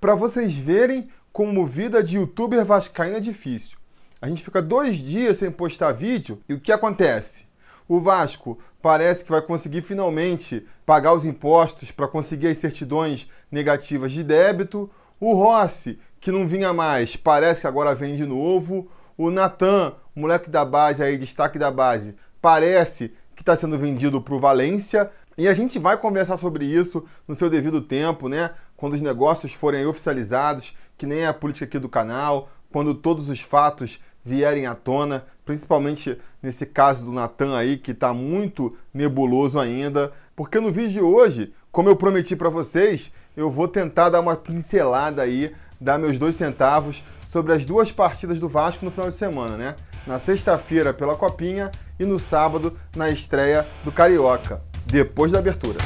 para vocês verem como vida de youtuber vascaíno é difícil. A gente fica dois dias sem postar vídeo e o que acontece? O Vasco parece que vai conseguir finalmente pagar os impostos para conseguir as certidões negativas de débito. O Rossi, que não vinha mais, parece que agora vem de novo. O Natan, moleque da base aí, destaque da base, parece que está sendo vendido para o Valência. E a gente vai conversar sobre isso no seu devido tempo, né? Quando os negócios forem oficializados, que nem é a política aqui do canal, quando todos os fatos vierem à tona, principalmente nesse caso do Natan aí, que está muito nebuloso ainda, porque no vídeo de hoje, como eu prometi para vocês, eu vou tentar dar uma pincelada aí, dar meus dois centavos sobre as duas partidas do Vasco no final de semana, né? Na sexta-feira pela Copinha e no sábado na estreia do Carioca, depois da abertura.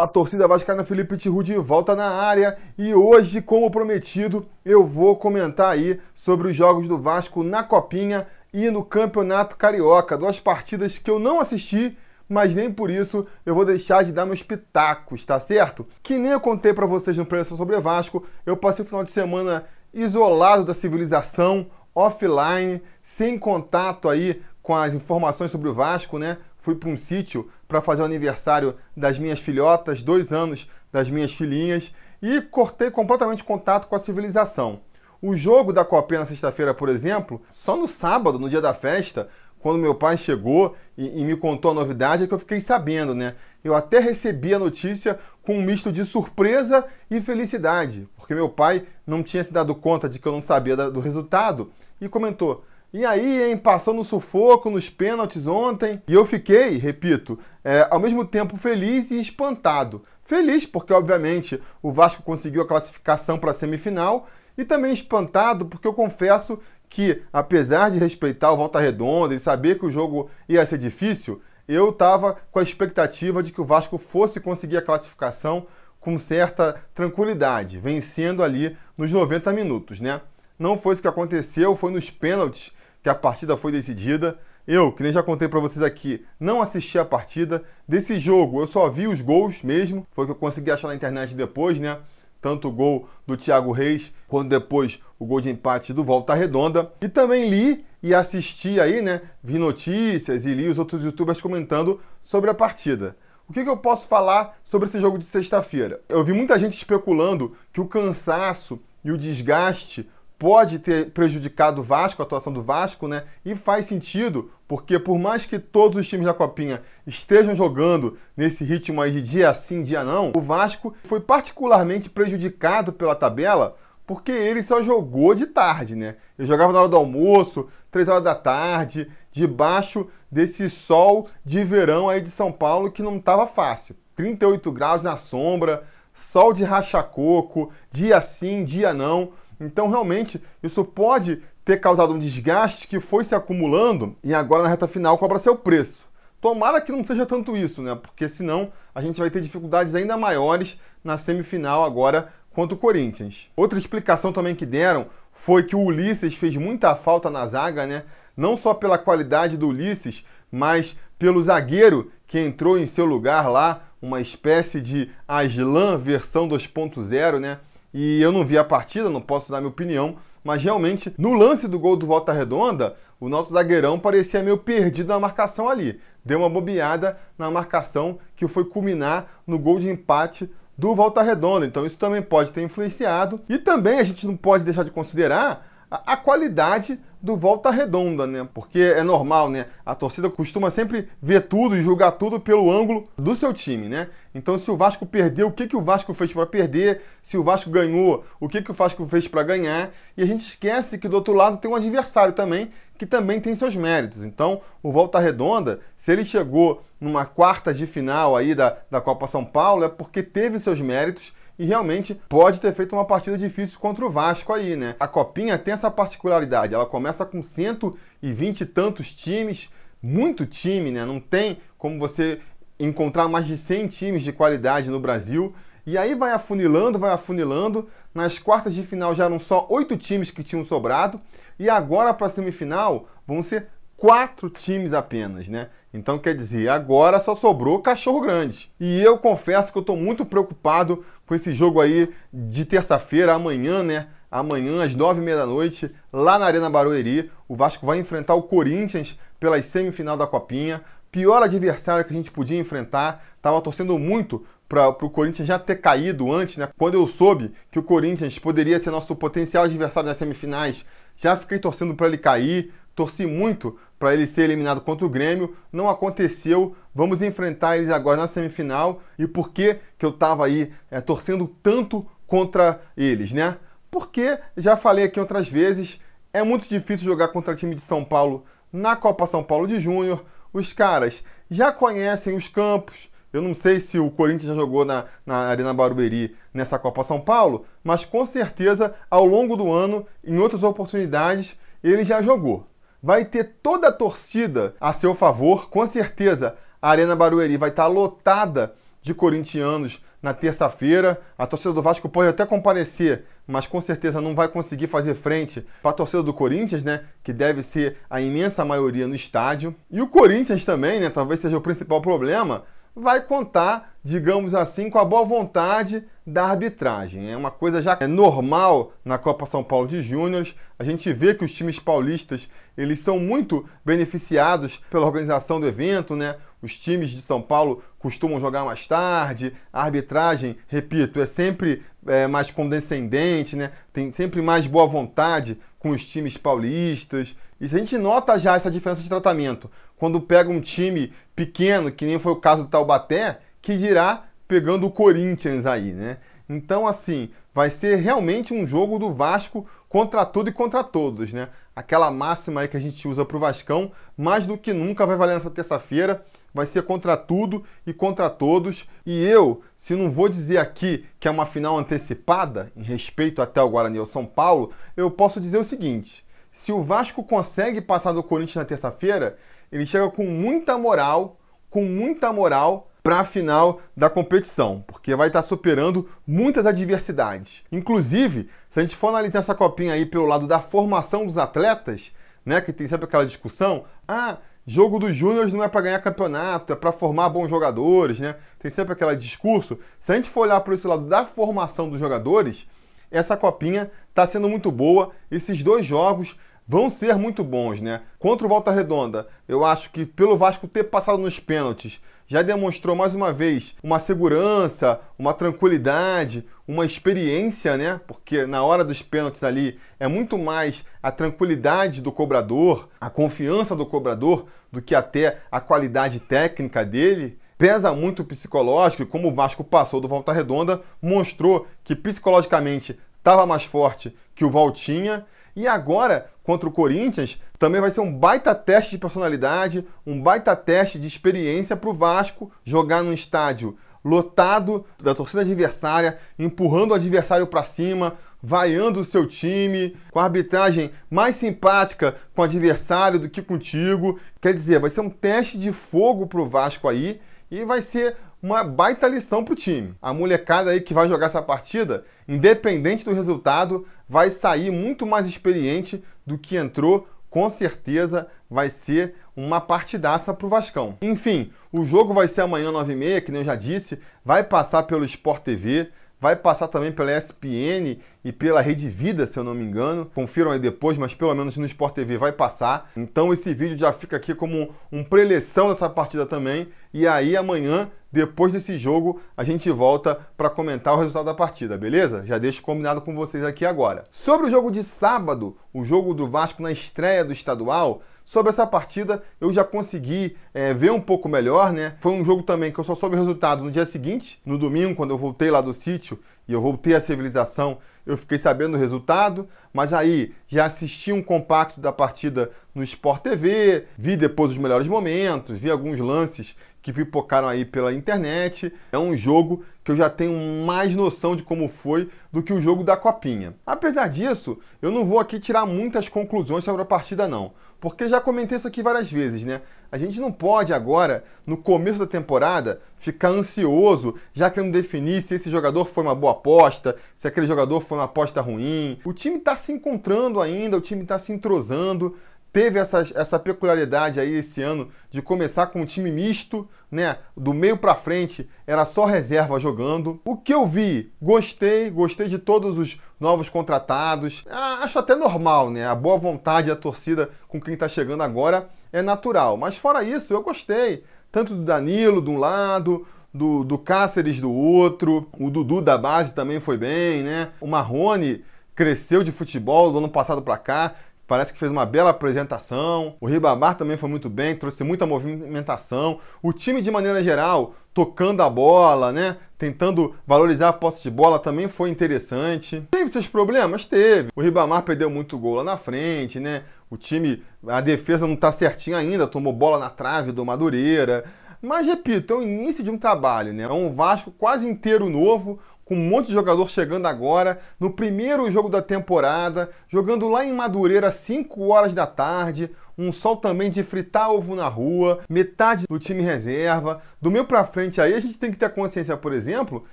Fala, torcida vascaína Felipe Tiru de volta na área e hoje, como prometido, eu vou comentar aí sobre os jogos do Vasco na Copinha e no Campeonato Carioca, duas partidas que eu não assisti, mas nem por isso eu vou deixar de dar meus pitacos, tá certo? Que nem eu contei para vocês no Preleção sobre Vasco, eu passei o final de semana isolado da civilização, offline, sem contato aí com as informações sobre o Vasco, né? Fui para um sítio para fazer o aniversário das minhas filhotas, dois anos das minhas filhinhas, e cortei completamente contato com a civilização. O jogo da Copinha na sexta-feira, por exemplo, só no sábado, no dia da festa, quando meu pai chegou e, e, me contou a novidade, é que eu fiquei sabendo, né? Eu até recebi a notícia com um misto de surpresa e felicidade, porque meu pai não tinha se dado conta de que eu não sabia do resultado e comentou: e aí, hein, passou no sufoco, nos pênaltis ontem. E eu fiquei, repito, é, ao mesmo tempo feliz e espantado. Feliz porque, obviamente, o Vasco conseguiu a classificação para a semifinal. E também espantado porque eu confesso que, apesar de respeitar o Volta Redonda e saber que o jogo ia ser difícil, eu estava com a expectativa de que o Vasco fosse conseguir a classificação com certa tranquilidade, vencendo ali nos 90 minutos, né? Não foi isso que aconteceu, foi nos pênaltis que a partida foi decidida. Eu, que nem já contei para vocês aqui, não assisti a partida. Desse jogo, eu só vi os gols mesmo. Foi o que eu consegui achar na internet depois, né? Tanto o gol do Thiago Reis, quanto depois o gol de empate do Volta Redonda. E também li e assisti aí, né? Vi notícias e li os outros youtubers comentando sobre a partida. O que, que eu posso falar sobre esse jogo de sexta-feira? Eu vi muita gente especulando que o cansaço e o desgaste pode ter prejudicado o Vasco, a atuação do Vasco, né? E faz sentido, porque por mais que todos os times da Copinha estejam jogando nesse ritmo aí de dia sim, dia não, o Vasco foi particularmente prejudicado pela tabela porque ele só jogou de tarde, né? Ele jogava na hora do almoço, três horas da tarde, debaixo desse sol de verão aí de São Paulo que não estava fácil. 38 graus na sombra, sol de racha-coco, dia sim, dia não. Então, realmente, isso pode ter causado um desgaste que foi se acumulando e agora na reta final cobra seu preço. Tomara que não seja tanto isso, né? Porque senão a gente vai ter dificuldades ainda maiores na semifinal agora contra o Corinthians. Outra explicação também que deram foi que o Ulisses fez muita falta na zaga, né? Não só pela qualidade do Ulisses, mas pelo zagueiro que entrou em seu lugar lá, uma espécie de Aslan versão 2.0, né? E eu não vi a partida, não posso dar minha opinião, mas realmente no lance do gol do Volta Redonda, o nosso zagueirão parecia meio perdido na marcação ali. Deu uma bobeada na marcação que foi culminar no gol de empate do Volta Redonda. Então isso também pode ter influenciado. E também a gente não pode deixar de considerar a, a qualidade do Volta Redonda, né? Porque é normal, né? A torcida costuma sempre ver tudo e julgar tudo pelo ângulo do seu time, né? Então, se o Vasco perdeu, o que, que o Vasco fez para perder? Se o Vasco ganhou, o que, que o Vasco fez para ganhar? E a gente esquece que do outro lado tem um adversário também que também tem seus méritos. Então, o Volta Redonda, se ele chegou numa quarta de final aí da, da Copa São Paulo, é porque teve seus méritos e realmente pode ter feito uma partida difícil contra o Vasco aí, né? A Copinha tem essa particularidade, ela começa com 120 e tantos times, muito time, né? Não tem como você encontrar mais de 100 times de qualidade no Brasil. E aí vai afunilando, vai afunilando. Nas quartas de final já eram só oito times que tinham sobrado. E agora para a semifinal vão ser quatro times apenas, né? Então quer dizer, agora só sobrou cachorro grande. E eu confesso que eu estou muito preocupado com esse jogo aí de terça-feira, amanhã, né? Amanhã, às nove e meia da noite, lá na Arena Barueri, o Vasco vai enfrentar o Corinthians pelas semifinal da Copinha. Pior adversário que a gente podia enfrentar. Tava torcendo muito para o Corinthians já ter caído antes, né? Quando eu soube que o Corinthians poderia ser nosso potencial adversário nas semifinais, já fiquei torcendo para ele cair. Torci muito para ele ser eliminado contra o Grêmio. Não aconteceu. Vamos enfrentar eles agora na semifinal. E por que, que eu estava aí é, torcendo tanto contra eles, né? Porque, já falei aqui outras vezes, é muito difícil jogar contra o time de São Paulo na Copa São Paulo de Júnior. Os caras já conhecem os campos. Eu não sei se o Corinthians já jogou na, na Arena Barueri nessa Copa São Paulo, mas com certeza ao longo do ano, em outras oportunidades, ele já jogou. Vai ter toda a torcida a seu favor, com certeza a Arena Barueri vai estar lotada de corintianos na terça-feira. A torcida do Vasco pode até comparecer, mas com certeza não vai conseguir fazer frente para a torcida do Corinthians, né? Que deve ser a imensa maioria no estádio. E o Corinthians também, né? Talvez seja o principal problema. Vai contar, digamos assim, com a boa vontade da arbitragem. É uma coisa já normal na Copa São Paulo de Júniores. A gente vê que os times paulistas eles são muito beneficiados pela organização do evento, né? Os times de São Paulo costumam jogar mais tarde, a arbitragem, repito, é sempre é, mais condescendente, né? tem sempre mais boa vontade com os times paulistas. E a gente nota já essa diferença de tratamento quando pega um time pequeno, que nem foi o caso do Taubaté, que dirá pegando o Corinthians aí, né? Então, assim, vai ser realmente um jogo do Vasco contra tudo e contra todos, né? Aquela máxima aí que a gente usa para o Vascão, mais do que nunca vai valer nessa terça-feira vai ser contra tudo e contra todos. E eu, se não vou dizer aqui que é uma final antecipada, em respeito até o Guarani ou São Paulo, eu posso dizer o seguinte: se o Vasco consegue passar do Corinthians na terça-feira, ele chega com muita moral, com muita moral para a final da competição, porque vai estar tá superando muitas adversidades. Inclusive, se a gente for analisar essa copinha aí pelo lado da formação dos atletas, né, que tem sempre aquela discussão, ah, Jogo dos júniores não é para ganhar campeonato, é para formar bons jogadores, né? Tem sempre aquele discurso. Se a gente for olhar por esse lado da formação dos jogadores, essa copinha está sendo muito boa. Esses dois jogos vão ser muito bons, né? Contra o Volta Redonda, eu acho que pelo Vasco ter passado nos pênaltis, já demonstrou mais uma vez uma segurança, uma tranquilidade, uma experiência, né? Porque na hora dos pênaltis ali é muito mais a tranquilidade do cobrador, a confiança do cobrador, do que até a qualidade técnica dele. Pesa muito o psicológico, e como o Vasco passou do Volta Redonda, mostrou que psicologicamente estava mais forte que o Valtinha. E agora, contra o Corinthians, também vai ser um baita teste de personalidade, um baita teste de experiência para o Vasco jogar num estádio lotado da torcida adversária, empurrando o adversário para cima, vaiando o seu time, com a arbitragem mais simpática com o adversário do que contigo. Quer dizer, vai ser um teste de fogo para o Vasco aí e vai ser uma baita lição para o time. A molecada aí que vai jogar essa partida, independente do resultado, vai sair muito mais experiente do que entrou. Com certeza vai ser uma partidaça para o Vascão. Enfim, o jogo vai ser amanhã 9h30, que nem eu já disse, vai passar pelo Sport TV vai passar também pela ESPN e pela Rede Vida, se eu não me engano. Confiram aí depois, mas pelo menos no Sport TV vai passar. Então esse vídeo já fica aqui como um preleção dessa partida também. E aí amanhã, depois desse jogo, a gente volta para comentar o resultado da partida, beleza? Já deixo combinado com vocês aqui agora. Sobre o jogo de sábado, o jogo do Vasco na estreia do estadual, Sobre essa partida, eu já consegui é, ver um pouco melhor, né? Foi um jogo também que eu só soube o resultado no dia seguinte, no domingo, quando eu voltei lá do sítio e eu voltei à civilização, eu fiquei sabendo o resultado, mas aí já assisti um compacto da partida no Sport TV, vi depois os melhores momentos, vi alguns lances que pipocaram aí pela internet. É um jogo que eu já tenho mais noção de como foi do que o jogo da Copinha. Apesar disso, eu não vou aqui tirar muitas conclusões sobre a partida não porque já comentei isso aqui várias vezes, né? A gente não pode agora, no começo da temporada, ficar ansioso, já querendo definir se esse jogador foi uma boa aposta, se aquele jogador foi uma aposta ruim. O time está se encontrando ainda, o time está se entrosando teve essa, essa peculiaridade aí esse ano de começar com um time misto, né? Do meio para frente era só reserva jogando. O que eu vi, gostei, gostei de todos os novos contratados. Acho até normal, né? A boa vontade da torcida com quem tá chegando agora é natural. Mas fora isso, eu gostei. Tanto do Danilo de um lado, do, do Cáceres do outro, o Dudu da base também foi bem, né? O Marrone cresceu de futebol do ano passado para cá parece que fez uma bela apresentação. O Ribamar também foi muito bem, trouxe muita movimentação. O time, de maneira geral, tocando a bola, né? Tentando valorizar a posse de bola também foi interessante. Teve seus problemas? Teve. O Ribamar perdeu muito gol lá na frente, né? O time, a defesa não está certinha ainda, tomou bola na trave do Madureira. Mas repito, é o início de um trabalho, né? É um Vasco quase inteiro novo, com um monte de jogador chegando agora, no primeiro jogo da temporada, jogando lá em Madureira 5 horas da tarde, um sol também de fritar ovo na rua, metade do time reserva. Do meio para frente aí, a gente tem que ter consciência, por exemplo,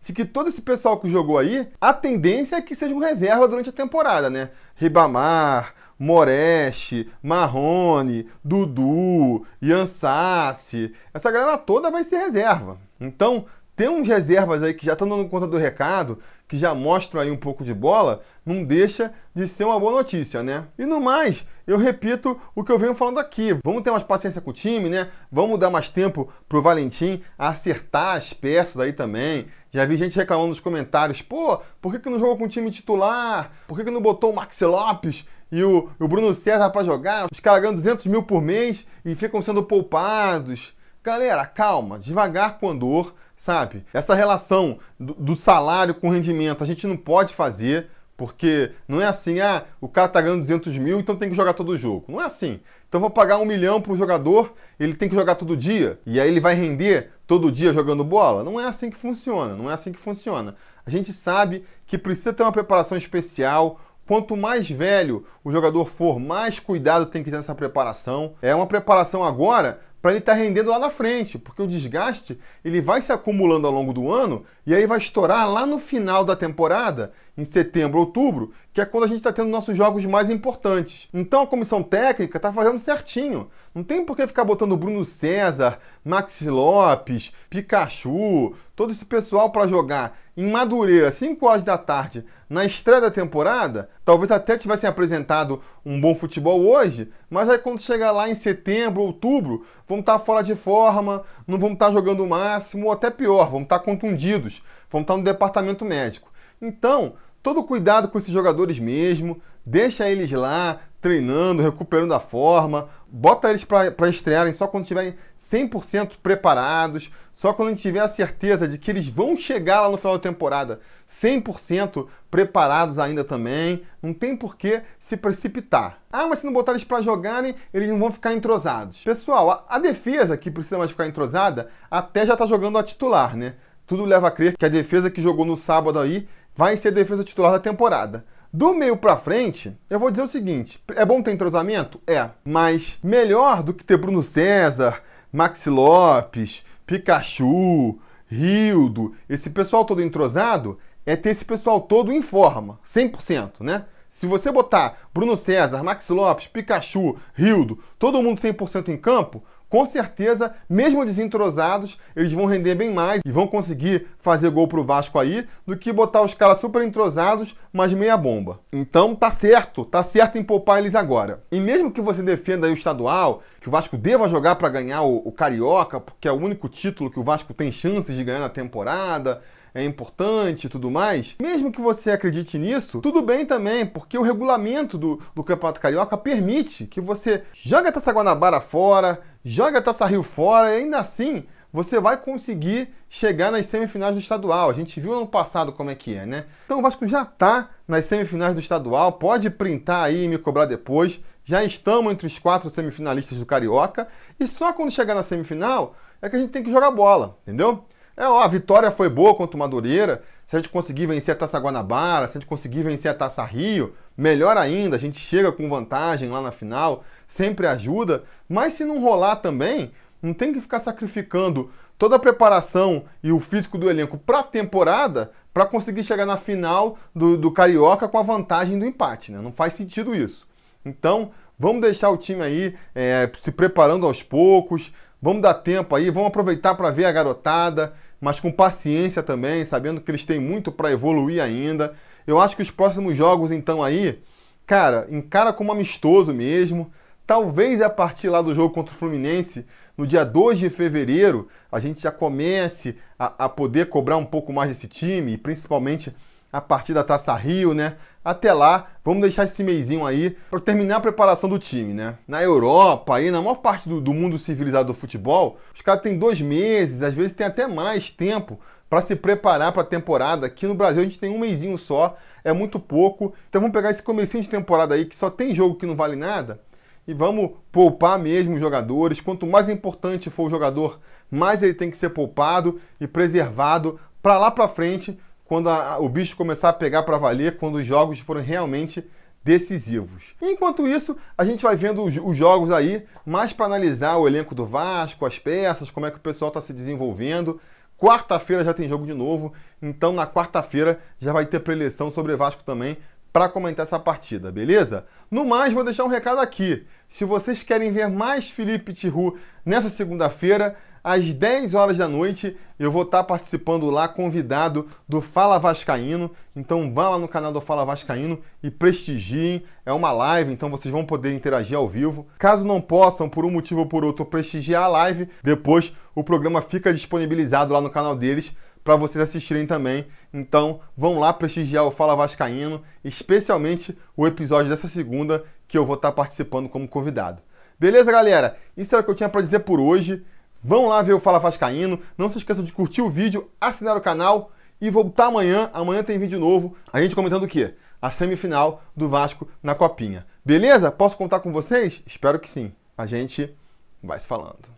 de que todo esse pessoal que jogou aí, a tendência é que seja um reserva durante a temporada, né? Ribamar, Moreste, Marrone, Dudu, Yansassi, essa galera toda vai ser reserva. Então, tem uns reservas aí que já estão dando conta do recado, que já mostram aí um pouco de bola, não deixa de ser uma boa notícia, né? E no mais, eu repito o que eu venho falando aqui. Vamos ter mais paciência com o time, né? Vamos dar mais tempo pro Valentim acertar as peças aí também. Já vi gente reclamando nos comentários, pô, por que, que não jogou com o time titular? Por que, que não botou o Maxi Lopes e o, o Bruno César para jogar? Os caras ganham 200 mil por mês e ficam sendo poupados. Galera, calma, devagar com o andor sabe? Essa relação do, do, salário com rendimento a gente não pode fazer, porque não é assim, ah, o cara tá ganhando 200 mil, então tem que jogar todo jogo. Não é assim. Então vou pagar um milhão para o jogador, ele tem que jogar todo dia, e aí ele vai render todo dia jogando bola? Não é assim que funciona, não é assim que funciona. A gente sabe que precisa ter uma preparação especial, Quanto mais velho o jogador for, mais cuidado tem que ter nessa preparação. É uma preparação agora para ele estar tá rendendo lá na frente, porque o desgaste ele vai se acumulando ao longo do ano e aí vai estourar lá no final da temporada, em setembro, outubro, que é quando a gente está tendo nossos jogos mais importantes. Então a comissão técnica está fazendo certinho. Não tem por que ficar botando Bruno César, Maxi Lopes, Pikachu, todo esse pessoal para jogar em Madureira, 5 horas da tarde, na estreia da temporada, talvez até tivessem apresentado um bom futebol hoje, mas aí quando chegar lá em setembro, outubro, vão estar tá fora de forma, não vão estar tá jogando o máximo, ou até pior, vão estar tá contundidos, vão estar no departamento médico. Então, todo cuidado com esses jogadores mesmo, deixa eles lá treinando, recuperando a forma, bota eles para estrearem só quando estiverem 100% preparados, só quando a gente tiver a certeza de que eles vão chegar lá no final da temporada 100% preparados ainda também, não tem por que se precipitar. Ah, mas se não botar eles para jogarem, eles não vão ficar entrosados. Pessoal, a, a defesa que precisa mais ficar entrosada até já está jogando a titular, né? Tudo leva a crer que a defesa que jogou no sábado aí vai ser a defesa titular da temporada. Do meio para frente, eu vou dizer o seguinte: é bom ter entrosamento? É, mas melhor do que ter Bruno César, Maxi Lopes, Pikachu, Rildo, esse pessoal todo entrosado, é ter esse pessoal todo em forma, 100%, né? Se você botar Bruno César, Max Lopes, Pikachu, Rildo, todo mundo 100% em campo, com certeza, mesmo desentrosados, eles vão render bem mais e vão conseguir fazer gol pro Vasco aí do que botar os caras super entrosados, mas meia bomba. Então tá certo, tá certo em poupar eles agora. E mesmo que você defenda aí o estadual, que o Vasco deva jogar para ganhar o, o Carioca, porque é o único título que o Vasco tem chances de ganhar na temporada, é importante e tudo mais, mesmo que você acredite nisso, tudo bem também, porque o regulamento do, do Campeonato Carioca permite que você jogue a Taça Guanabara fora, jogue a Taça Rio fora e ainda assim você vai conseguir chegar nas semifinais do estadual. A gente viu ano passado como é que é, né? Então o Vasco já está nas semifinais do estadual, pode printar aí e me cobrar depois. Já estamos entre os quatro semifinalistas do Carioca e só quando chegar na semifinal é que a gente tem que jogar bola, entendeu? É, ó, a vitória foi boa contra o Madureira. Se a gente conseguir vencer a Taça Guanabara, se a gente conseguir vencer a Taça Rio, melhor ainda, a gente chega com vantagem lá na final. sempre ajuda, mas se não rolar também, não tem que ficar sacrificando toda a preparação e o físico do elenco para a temporada para conseguir chegar na final do, do Carioca com a vantagem do empate. Né? Não faz sentido isso. Então, vamos deixar o time aí é, se preparando aos poucos, vamos dar tempo aí, vamos aproveitar para ver a garotada, mas com paciência também, sabendo que eles têm muito para evoluir ainda. Eu acho que os próximos jogos, então, aí, cara, encara como amistoso mesmo. Talvez a partir lá do jogo contra o Fluminense, no dia 2 de fevereiro, a gente já comece a, a poder cobrar um pouco mais desse time, principalmente a partir da Taça Rio, né? Até lá, vamos deixar esse mêsinho aí para terminar a preparação do time, né? Na Europa, aí, na maior parte do, do mundo civilizado do futebol, os caras têm dois meses, às vezes tem até mais tempo para se preparar para a temporada. Aqui no Brasil a gente tem um mêsinho só, é muito pouco. Então vamos pegar esse comecinho de temporada aí que só tem jogo que não vale nada e vamos poupar mesmo os jogadores. Quanto mais importante for o jogador, mais ele tem que ser poupado e preservado para lá para frente, quando a, o bicho começar a pegar para valer, quando os jogos forem realmente decisivos. Enquanto isso, a gente vai vendo os, os jogos aí, mais para analisar o elenco do Vasco, as peças, como é que o pessoal está se desenvolvendo. Quarta-feira já tem jogo de novo, então na quarta-feira já vai ter preleção sobre Vasco também para comentar essa partida, beleza? No mais, vou deixar um recado aqui. Se vocês querem ver mais Felipe Tiru nessa segunda-feira, às 10 horas da noite, eu vou estar participando lá, convidado do Fala Vascaíno. Então vá lá no canal do Fala Vascaíno e prestigiem. É uma live, então vocês vão poder interagir ao vivo. Caso não possam, por um motivo ou por outro, prestigiar a live, depois o programa fica disponibilizado lá no canal deles para vocês assistirem também. Então, vão lá prestigiar o Fala Vascaíno, especialmente o episódio dessa segunda que eu vou estar participando como convidado. Beleza, galera? Isso era o que eu tinha para dizer por hoje. Vão lá ver o Fala Vascaíno. Não se esqueçam de curtir o vídeo, assinar o canal e voltar amanhã. Amanhã tem vídeo novo. A gente comentando o quê? A semifinal do Vasco na Copinha. Beleza? Posso contar com vocês? Espero que sim. A gente vai se falando.